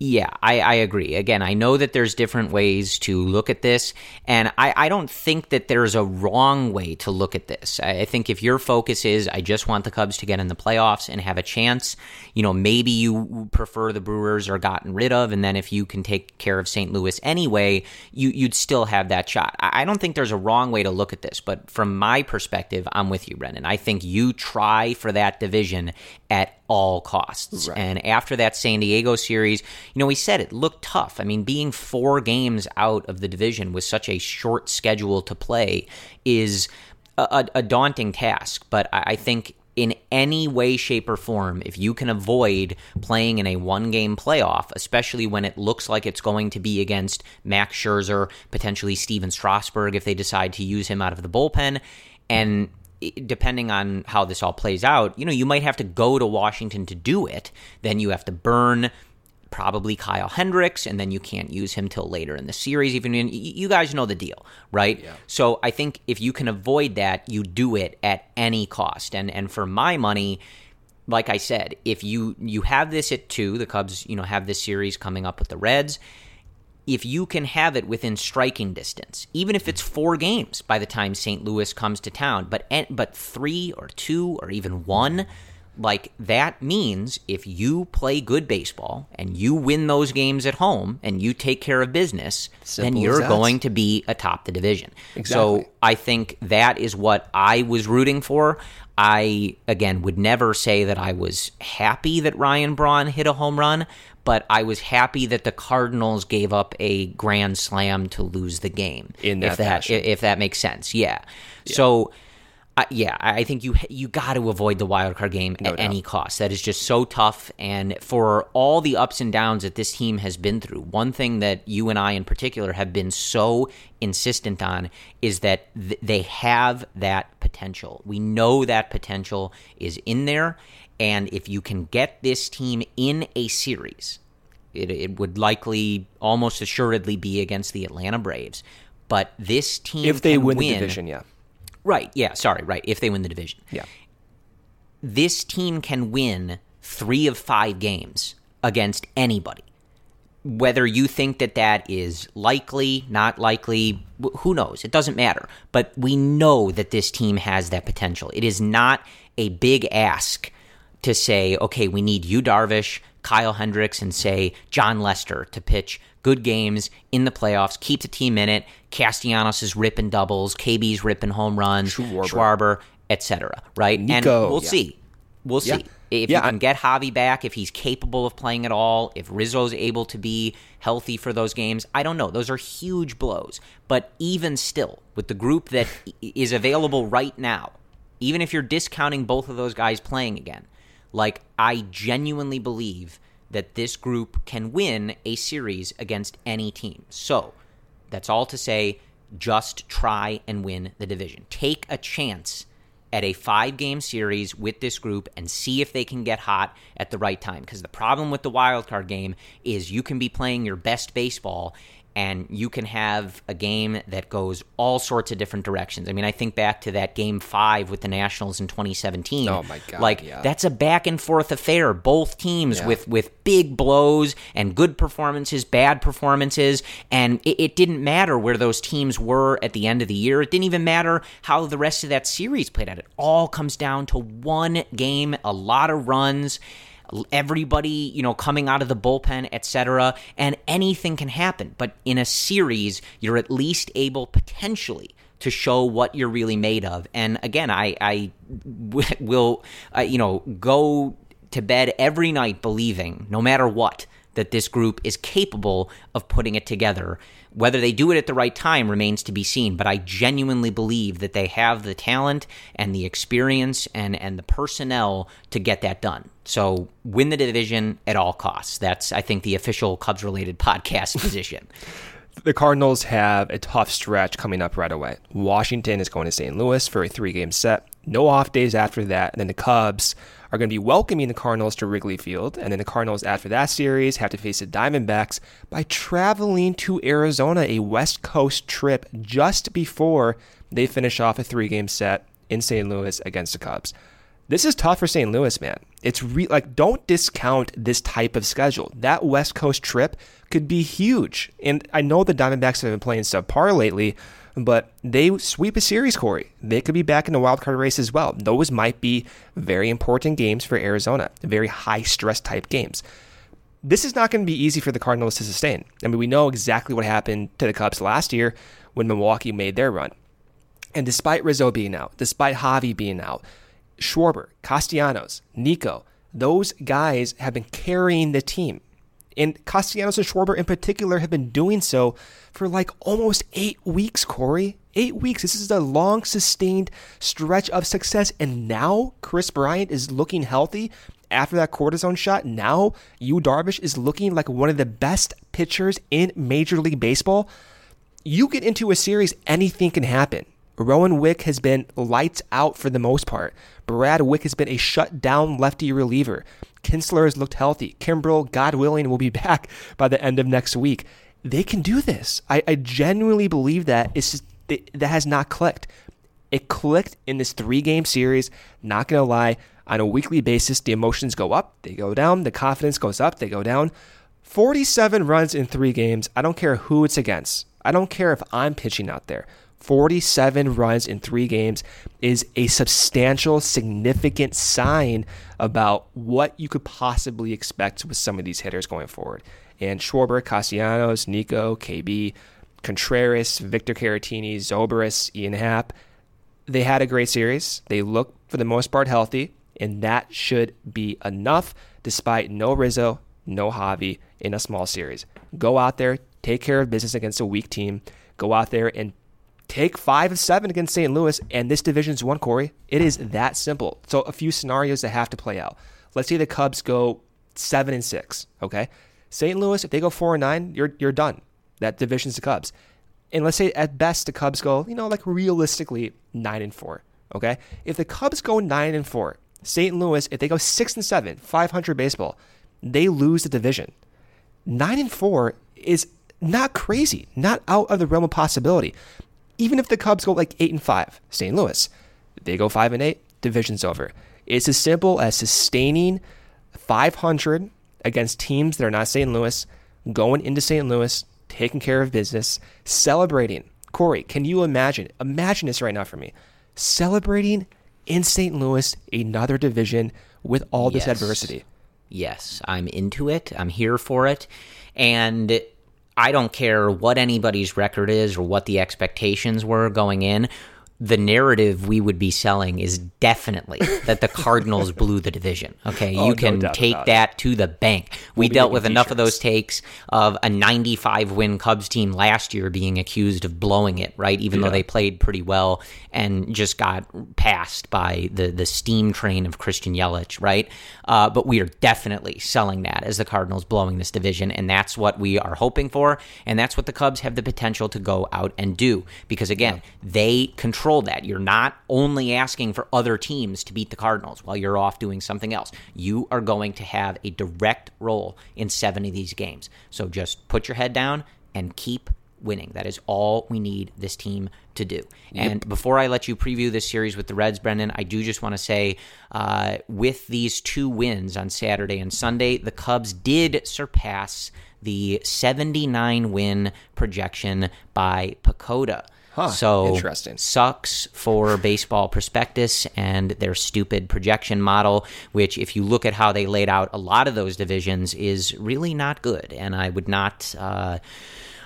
Yeah, I, I agree. Again, I know that there's different ways to look at this, and I, I don't think that there's a wrong way to look at this. I, I think if your focus is, I just want the Cubs to get in the playoffs and have a chance, you know, maybe you prefer the Brewers are gotten rid of, and then if you can take care of St. Louis anyway, you, you'd still have that shot. I, I don't think there's a wrong way to look at this, but from my perspective, I'm with you, Brendan. I think you try for that division at all costs. Right. And after that San Diego series, you know, we said it looked tough. I mean, being four games out of the division with such a short schedule to play is a, a daunting task. But I think in any way, shape, or form, if you can avoid playing in a one game playoff, especially when it looks like it's going to be against Max Scherzer, potentially Stephen Strasburg if they decide to use him out of the bullpen, and depending on how this all plays out, you know, you might have to go to Washington to do it. Then you have to burn probably Kyle Hendricks, and then you can't use him till later in the series. Even in, you guys know the deal, right? Yeah. So I think if you can avoid that, you do it at any cost. And and for my money, like I said, if you you have this at two, the Cubs, you know, have this series coming up with the Reds. If you can have it within striking distance, even if it's four games by the time St. Louis comes to town, but but three or two or even one, like that means if you play good baseball and you win those games at home and you take care of business, Simple then you're going to be atop the division. Exactly. So I think that is what I was rooting for. I again would never say that I was happy that Ryan Braun hit a home run, but I was happy that the Cardinals gave up a grand slam to lose the game. In if that that fashion. if that makes sense. Yeah. So uh, yeah, I think you you got to avoid the wild card game at doubt. any cost. That is just so tough, and for all the ups and downs that this team has been through, one thing that you and I in particular have been so insistent on is that th- they have that potential. We know that potential is in there, and if you can get this team in a series, it, it would likely, almost assuredly, be against the Atlanta Braves. But this team, If they can win, the division, yeah. Right. Yeah. Sorry. Right. If they win the division. Yeah. This team can win three of five games against anybody. Whether you think that that is likely, not likely, who knows? It doesn't matter. But we know that this team has that potential. It is not a big ask to say, okay, we need you, Darvish, Kyle Hendricks, and say Jon Lester to pitch good games in the playoffs, keep the team in it. Castellanos is ripping doubles, KB's ripping home runs, Schwarber. Schwarber, etc. Right? and we'll yeah. see. We'll see. If Yeah, you can I- get Javi back, if he's capable of playing at all, if Rizzo's able to be healthy for those games, I don't know. Those are huge blows. But even still, with the group that is available right now, even if you're discounting both of those guys playing again, like I genuinely believe that this group can win a series against any team. So, that's all to say, just try and win the division. Take a chance at a five game series with this group and see if they can get hot at the right time. Because the problem with the wild card game is you can be playing your best baseball and you can have a game that goes all sorts of different directions. I mean, I think back to that game five with the Nationals in 2017. Oh, my God, Like, yeah. that's a back and forth affair. Both teams Yeah. with with big blows and good performances, bad performances, and it, it didn't matter where those teams were at the end of the year. It didn't even matter how the rest of that series played out. It all comes down to one game, a lot of runs, everybody, you know, coming out of the bullpen, etc. And anything can happen. But in a series, you're at least able potentially to show what you're really made of. And again, I, I w- *laughs* will, uh, you know, go to bed every night believing, no matter what, that this group is capable of putting it together. Whether they do it at the right time remains to be seen, but I genuinely believe that they have the talent and the experience and, and the personnel to get that done. So win the division at all costs. That's, I think, the official Cubs related *laughs* podcast position. the Cardinals have a tough stretch coming up right away. Washington is going to St. Louis for a three game set. No off days after that. And then the Cubs are going to be welcoming the Cardinals to Wrigley Field. And then the Cardinals, after that series, have to face the Diamondbacks by traveling to Arizona, a West Coast trip just before they finish off a three game set in St. Louis against the Cubs. This is tough for St. Louis, man. It's re- like don't discount this type of schedule. That West Coast trip could be huge. And I know the Diamondbacks have been playing subpar lately, but they sweep a series, Corey. They could be back in the wild card race as well. Those might be very important games for Arizona, very high stress type games. This is not going to be easy for the Cardinals to sustain. I mean, we know exactly what happened to the Cubs last year when Milwaukee made their run. And despite Rizzo being out, despite Javi being out, Schwarber, Castellanos, Nico, those guys have been carrying the team. And Castellanos and Schwarber in particular have been doing so for like almost eight weeks, Corey. Eight weeks. This is a long, sustained stretch of success. And now Kris Bryant is looking healthy after that cortisone shot. Now you Darvish is looking like one of the best pitchers in Major League Baseball. You get into a series, anything can happen. Rowan Wick has been lights out for the most part. Brad Wieck has been a shutdown lefty reliever. Kinsler has looked healthy. Kimbrel, God willing, will be *laughs* back by the end of next week. They can do this. I, I genuinely believe that. It's just, it, that has not clicked. It clicked in this three game series. Not going to lie, on a weekly basis, the emotions go up, they go down, the confidence goes up, they go down. 47 runs in three games. I don't care who it's against. I don't care if I'm pitching out there. 47 runs in three games is a substantial, significant sign about what you could possibly expect with some of these hitters going forward. And Schwarber, Castellanos, Nico, KB, Contreras, Victor Caratini, Zobrist, Ian Happ, they had a great series. They look, for the most part, healthy, and that should be enough despite no Rizzo, no Javi in a small series. Go out there, take care of business against a weak team. Go out there and take five of seven against St. Louis, and this division's one, Corey. It is that simple. So a few scenarios that have to play out. Let's say the Cubs go seven and six. Okay, St. Louis, if they go four and nine, you're you're done. That division's the Cubs. And let's say at best the Cubs go, you know, like realistically nine and four. Okay, if the Cubs go nine and four, St. Louis, if they go six and seven, 500 baseball, they lose the division. Nine and four is not crazy, not out of the realm of possibility. Even if the Cubs go like eight and five, St. Louis, they go five and eight, division's over. It's as simple as sustaining 500 against teams that are not St. Louis, going into St. Louis, taking care of business, celebrating. Corey, can you imagine? Imagine this right now for me. Celebrating in St. Louis, another division with all this Yes. adversity. Yes, I'm into it. I'm here for it. And I don't care what anybody's record is or what the expectations were going in. The narrative we would be selling is definitely *laughs* that the Cardinals blew the division. Okay, Oh, you can doubt take about it. that to the bank. We be dealt with enough of those takes of a 95 win Cubs team last year being accused of blowing it, right? Even though they played pretty well and just got passed by the the steam train of Christian Yelich, right? Uh, but we are definitely selling that as the Cardinals blowing this division, and that's what we are hoping for, and that's what the Cubs have the potential to go out and do because again, they control that. You're not only asking for other teams to beat the Cardinals while you're off doing something else. You are going to have a direct role in seven of these games. So just put your head down and keep winning. That is all we need this team to do. And before I let you preview this series with the Reds, Brendan, I do just want to say uh, with these two wins on Saturday and Sunday, the Cubs did surpass the 79 win projection by PECOTA. So interesting. sucks for baseball prospectus and their stupid projection model which if you look at how they laid out a lot of those divisions is really not good and i would not uh,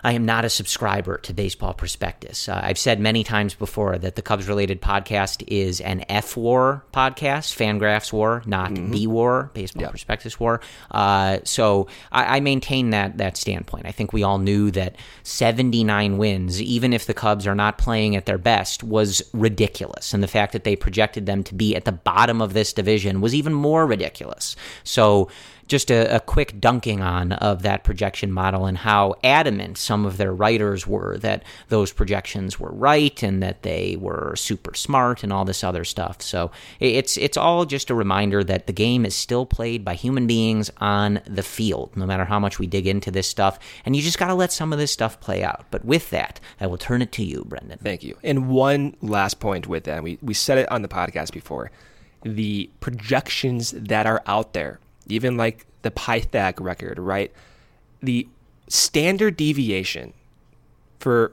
I am not a subscriber to Baseball Prospectus. Uh, I've said many times before that the Cubs related podcast is an F War podcast, Fangraphs War, not B War, Baseball Prospectus War. Uh, so I, I maintain that that standpoint. I think we all knew that 79 wins, even if the Cubs are not playing at their best, was ridiculous. And the fact that they projected them to be at the bottom of this division was even more ridiculous. So just a, a quick dunking on of that projection model and how adamant some of their writers were that those projections were right and that they were super smart and all this other stuff. So it's it's all just a reminder that the game is still played by human beings on the field, no matter how much we dig into this stuff. And you just got to let some of this stuff play out. But with that, I will turn it to you, Brendan. Thank you. And one last point with that, we, we said it on the podcast before. The projections that are out there, even like the Pythag record, right? The standard deviation for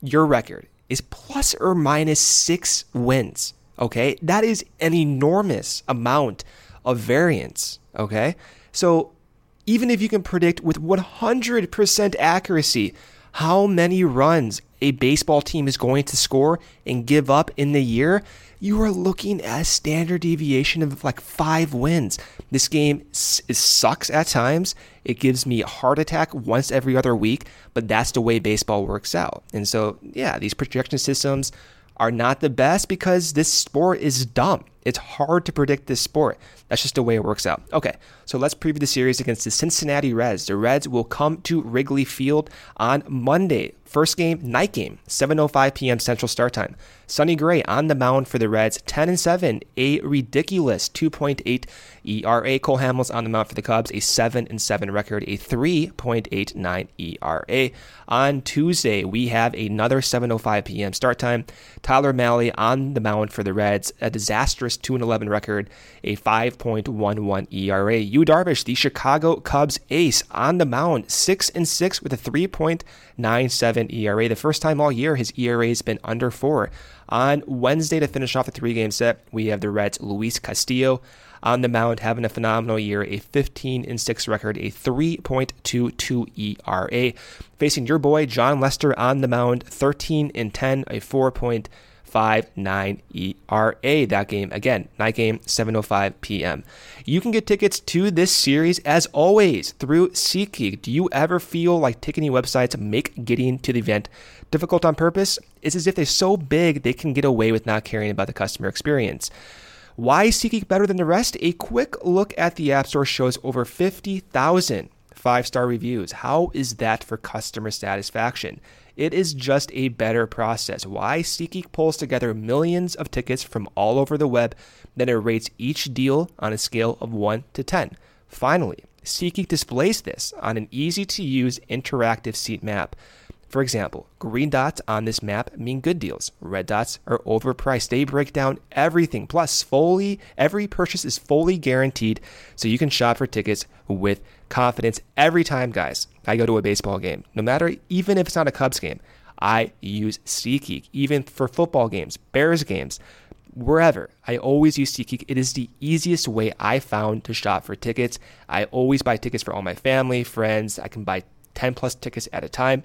your record is plus or minus six wins. Okay. That is an enormous amount of variance. Okay. So even if you can predict with 100% accuracy how many runs a baseball team is going to score and give up in the year, you are looking at a standard deviation of like five wins. This game sucks at times. It gives me a heart attack once every other week, but that's the way baseball works out. And so, yeah, these projection systems are not the best because this sport is dumb. It's hard to predict this sport. That's just the way it works out. Okay, so let's preview the series against the Cincinnati Reds. The Reds will come to Wrigley Field on Monday. First game, night game, 7:05 p.m. Central Start Time. Sonny Gray on the mound for the Reds, 10 and 7, a ridiculous 2.8 ERA. Cole Hamels on the mound for the Cubs, a 7 and 7 record, a 3.89 ERA. On Tuesday, we have another 7:05 p.m. start time. Tyler Mahle on the mound for the Reds, a disastrous 2 and 11 record, a 5.11 ERA. Yu Darvish, the Chicago Cubs ace, on the mound, 6 and 6 with a 3.97 ERA. The first time all year his ERA has been under 4. On Wednesday, to finish off the three game set, we have the Reds' Luis Castillo on the mound, having a phenomenal year, a 15 and 6 record, a 3.22 ERA. Facing your boy Jon Lester on the mound, 13 and 10, a 4.59 ERA. That game again, night game, 7:05 p.m. You can get tickets to this series as always through SeatGeek. Do you ever feel like ticketing websites make getting to the event difficult on purpose? It's as if they're so big they can get away with not caring about the customer experience. Why is SeatGeek better than the rest? A quick look at the App Store shows over 50,000 five star reviews. How is that for customer satisfaction? It is just a better process. Why SeatGeek pulls together millions of tickets from all over the web, then it rates each deal on a scale of 1 to 10. Finally, SeatGeek displays this on an easy to use interactive seat map. For example, green dots on this map mean good deals. Red dots are overpriced. They break down everything. Plus, fully every purchase is fully guaranteed, so you can shop for tickets with confidence every time, guys. I go to a baseball game, no matter even if it's not a Cubs game. I use SeatGeek, even for football games, Bears games, wherever. I always use SeatGeek. It is the easiest way I found to shop for tickets. I always buy tickets for all my family, friends. I can buy 10 plus tickets at a time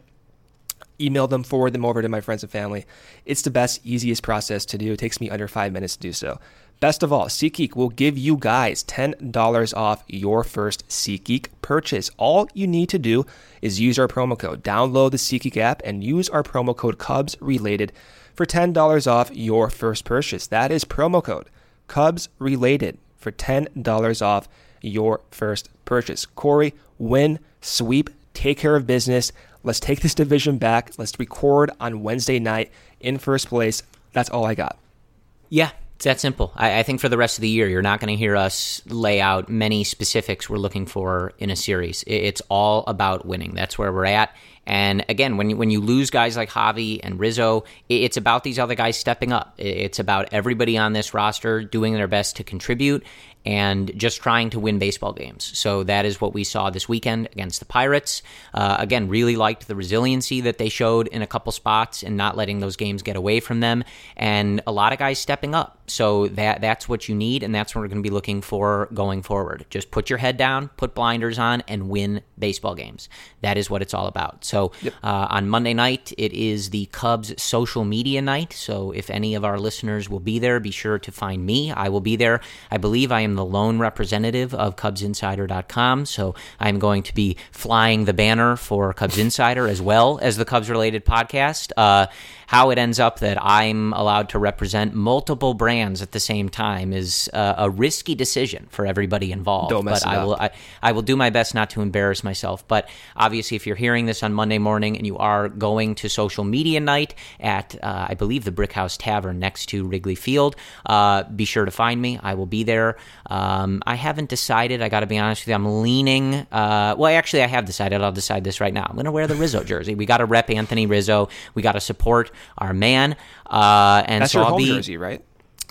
email them, forward them over to my friends and family. It's the best, easiest process to do. It takes me under five minutes to do so. Best of all, SeatGeek will give you guys $10 off your first SeatGeek purchase. All you need to do is use our promo code. Download the SeatGeek app and use our promo code Cubs Related for $10 off your first purchase. That is promo code Cubs Related for $10 off your first purchase. Corey, win, sweep, take care of business. Let's take this division back. Let's record on Wednesday night in first place. That's all I got. Yeah, it's that simple. I, I, think for the rest of the year, you're not going to hear us lay out many specifics we're looking for in a series. It's all about winning. That's where we're at. And again, when you, when you lose guys like Javi and Rizzo, it's about these other guys stepping up. It's about everybody on this roster doing their best to contribute and just trying to win baseball games. So that is what we saw this weekend against the Pirates. Uh, again, really liked the resiliency that they showed in a couple spots and not letting those games get away from them, and a lot of guys stepping up. So that that's what you need, and that's what we're going to be looking for going forward. Just put your head down, put blinders on, and win baseball games. That is what it's all about. So yep. uh, on Monday night, it is the Cubs social media night. So if any of our listeners will be there, be sure to find me. I will be there. I believe I am the lone representative of CubsInsider.com. So I'm going to be flying the banner for Cubs *laughs* Insider as well as the Cubs related podcast. Uh, how it ends up that I'm allowed to represent multiple brands at the same time is uh, a risky decision for everybody involved. Don't mess but I will I, I, will do my best not to embarrass myself. But obviously, if you're hearing this on Monday morning and you are going to social media night at uh, I believe the Brick House Tavern next to Wrigley Field, uh, be sure to find me. I will be there. Um, I haven't decided. I got to be honest with you. I'm leaning. Uh, well, actually, I have decided. I'll decide this right now. I'm going to wear the Rizzo *laughs* jersey. We got to rep Anthony Rizzo. We got to support our man. Uh, and That's so your I'll home be, jersey, right?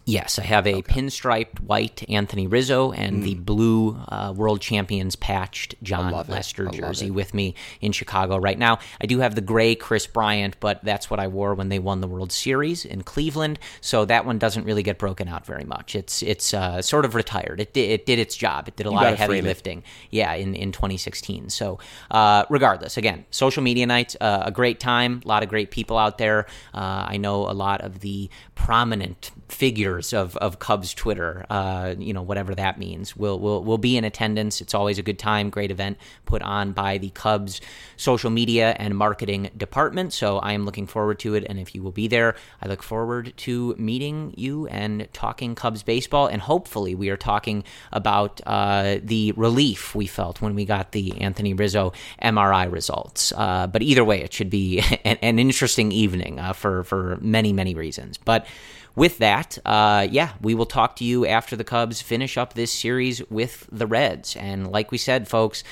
Yes, I have a okay. pinstriped white Anthony Rizzo and mm. the blue uh, World Champions patched Jon Lester jersey with me in Chicago right now. I do have the gray Kris Bryant, but that's what I wore when they won the World Series in Cleveland. So that one doesn't really get broken out very much. It's it's uh, sort of retired. It did, it did its job. It did a you lot of heavy lifting. It. Yeah, in, in 2016. So uh, regardless, again, social media night, uh, a great time. A lot of great people out there. Uh, I know a lot of the prominent figures of, of Cubs Twitter, uh, you know, whatever that means. We'll, we'll, we'll be in attendance. It's always a good time, great event put on by the Cubs social media and marketing department. So I am looking forward to it. And if you will be there, I look forward to meeting you and talking Cubs baseball. And hopefully, we are talking about uh, the relief we felt when we got the Anthony Rizzo MRI results. Uh, but either way, it should be *laughs* an, an interesting evening uh, for, for many, many reasons. But with that, uh, yeah, we will talk to you after the Cubs finish up this series with the Reds. And like we said, folks,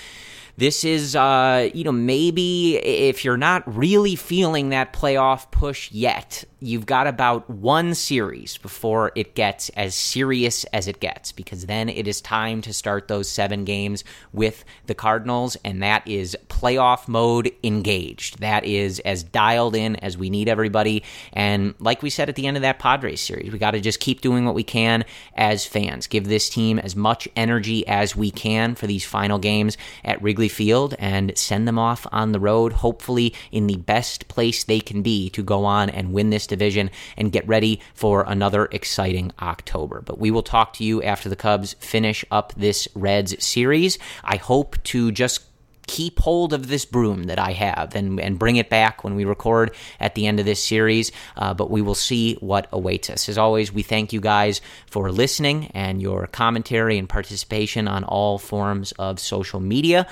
this is, uh, you know, maybe if you're not really feeling that playoff push yet, you've got about one series before it gets as serious as it gets, because then it is time to start those seven games with the Cardinals, and that is playoff mode engaged. That is as dialed in as we need everybody. And like we said at the end of that Padres series, we got to just keep doing what we can as fans. Give this team as much energy as we can for these final games at Wrigley Field and send them off on the road, hopefully in the best place they can be to go on and win this division and get ready for another exciting October. But we will talk to you after the Cubs finish up this Reds series. I hope to just keep hold of this broom that I have and, and bring it back when we record at the end of this series. Uh, but we will see what awaits us. As always, we thank you guys for listening and your commentary and participation on all forms of social media.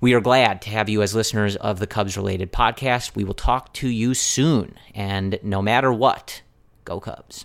We are glad to have you as listeners of the Cubs related podcast. We will talk to you soon. And no matter what, go Cubs.